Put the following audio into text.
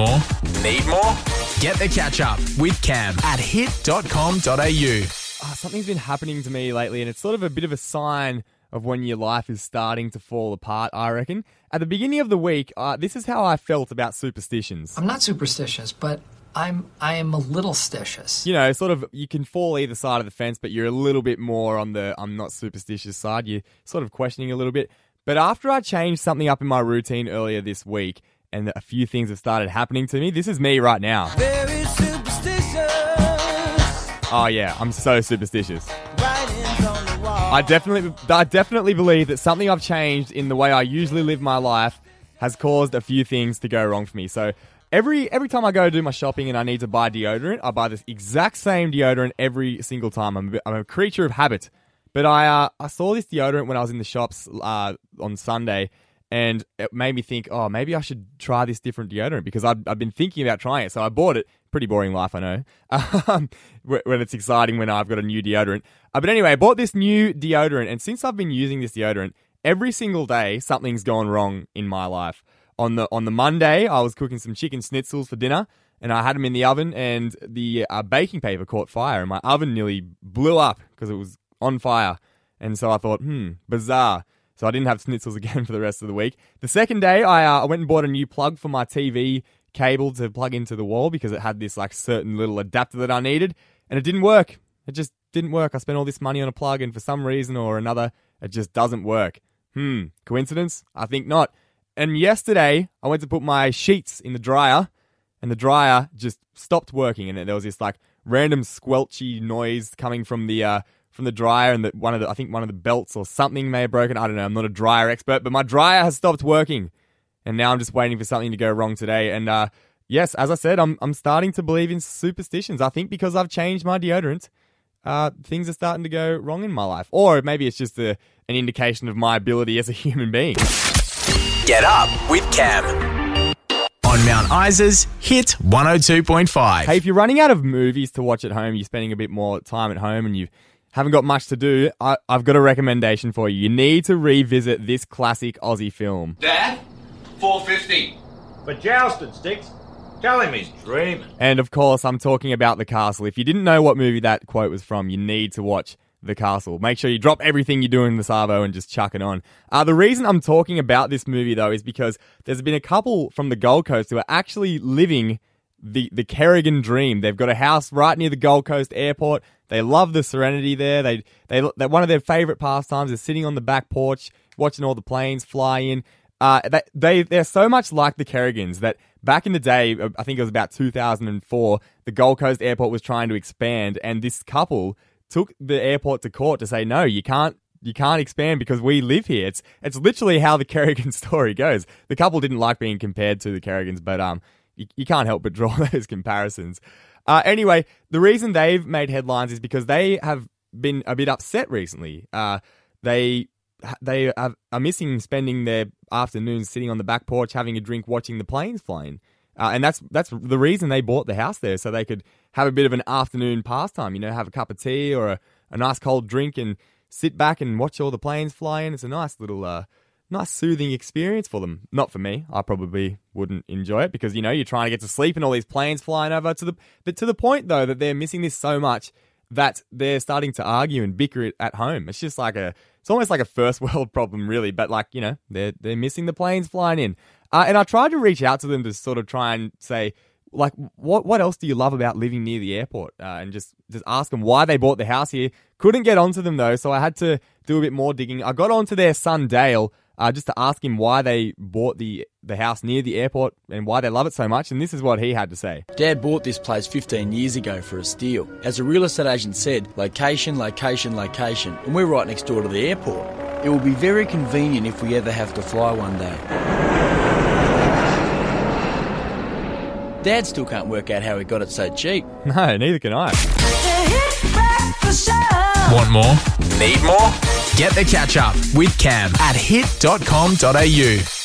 more? Need more? Get the catch up with Cam at hit.com.au. Ah, something's been happening to me lately, and it's sort of a bit of a sign of when your life is starting to fall apart, I reckon. At the beginning of the week, uh, this is how I felt about superstitions. I'm not superstitious, but I'm I am a little stitious. You know, sort of, you can fall either side of the fence, but you're a little bit more on the I'm not superstitious side. You're sort of questioning a little bit. But after I changed something up in my routine earlier this week, and a few things have started happening to me, this is me right now. Very superstitious. Oh yeah, I'm so superstitious. Writings on the wall. I definitely, I definitely believe that something I've changed in the way I usually live my life has caused a few things to go wrong for me. So every every time I go do my shopping and I need to buy deodorant, I buy this exact same deodorant every single time. I'm a, bit- I'm a creature of habit. But I uh, I saw this deodorant when I was in the shops uh, on Sunday, and it made me think, oh, maybe I should try this different deodorant because I've, I've been thinking about trying it. So I bought it. Pretty boring life, I know. Um, when it's exciting when I've got a new deodorant. Uh, but anyway, I bought this new deodorant, and since I've been using this deodorant, every single day something's gone wrong in my life. On the on the Monday, I was cooking some chicken schnitzels for dinner, and I had them in the oven, and the uh, baking paper caught fire, and my oven nearly blew up because it was on fire. And so I thought, hmm, bizarre. So I didn't have schnitzels again for the rest of the week. The second day, I, uh, went and bought a new plug for my TV cable to plug into the wall because it had this like certain little adapter that I needed, and it didn't work. It just didn't work. I spent all this money on a plug, and for some reason or another, it just doesn't work. Hmm, coincidence? I think not. And yesterday, I went to put my sheets in the dryer, and the dryer just stopped working, and there was this like random squelchy noise coming from the uh, from the dryer, and that one of the I think one of the belts or something may have broken. I don't know. I'm not a dryer expert, but my dryer has stopped working, and now I'm just waiting for something to go wrong today. And uh, yes, as I said, I'm I'm starting to believe in superstitions. I think because I've changed my deodorant, uh, things are starting to go wrong in my life, or maybe it's just a, an indication of my ability as a human being. Get up with Cam. On Mount Isa's Hit 102.5. Hey, if you're running out of movies to watch at home, you're spending a bit more time at home, and you haven't got much to do, I, I've got a recommendation for you. You need to revisit this classic Aussie film. Dad, 450. For jousting sticks, tell him he's dreaming. And of course, I'm talking about The Castle. If you didn't know what movie that quote was from, you need to watch The Castle. Make sure you drop everything you're doing in the Savo and just chuck it on. Uh, the reason I'm talking about this movie, though, is because there's been a couple from the Gold Coast who are actually living the, the Kerrigan dream. They've got a house right near the Gold Coast airport. They love the serenity there. They, they, they one of their favorite pastimes is sitting on the back porch, watching all the planes fly in. Uh, they, they, they're so much like the Kerrigans that back in the day, uh, I think it was about 2004, the Gold Coast airport was trying to expand and this couple took the airport to court to say, no, you can't, you can't expand because we live here. It's, it's literally how the Kerrigan story goes. The couple didn't like being compared to the Kerrigans, but, um, you, you can't help but draw those comparisons. Uh, anyway, the reason they've made headlines is because they have been a bit upset recently. Uh, they they are, are missing spending their afternoons sitting on the back porch having a drink, watching the planes flying. Uh, and that's that's the reason they bought the house there, so they could have a bit of an afternoon pastime. You know, have a cup of tea or a, a nice cold drink and sit back and watch all the planes fly in. It's a nice little uh, nice soothing experience for them. Not for me. I probably wouldn't enjoy it because you know you're trying to get to sleep and all these planes flying over to the but to the point though that they're missing this so much that they're starting to argue and bicker it at home. It's just like a it's almost like a first world problem really, but like, you know, they're they're missing the planes flying in. Uh, and I tried to reach out to them to sort of try and say like what what else do you love about living near the airport uh, and just just ask them why they bought the house here couldn't get onto them though so i had to do a bit more digging i got onto their son dale uh, just to ask him why they bought the the house near the airport and why they love it so much and this is what he had to say Dad bought this place 15 years ago for a steal. As a real estate agent said, location, location, location, and we're right next door to the airport. It will be very convenient if we ever have to fly one day. Dad still can't work out how he got it so cheap. no neither can i The Hit Breakfast Show. Want more? Need more? Get the catch up with Cam at hit.com.au.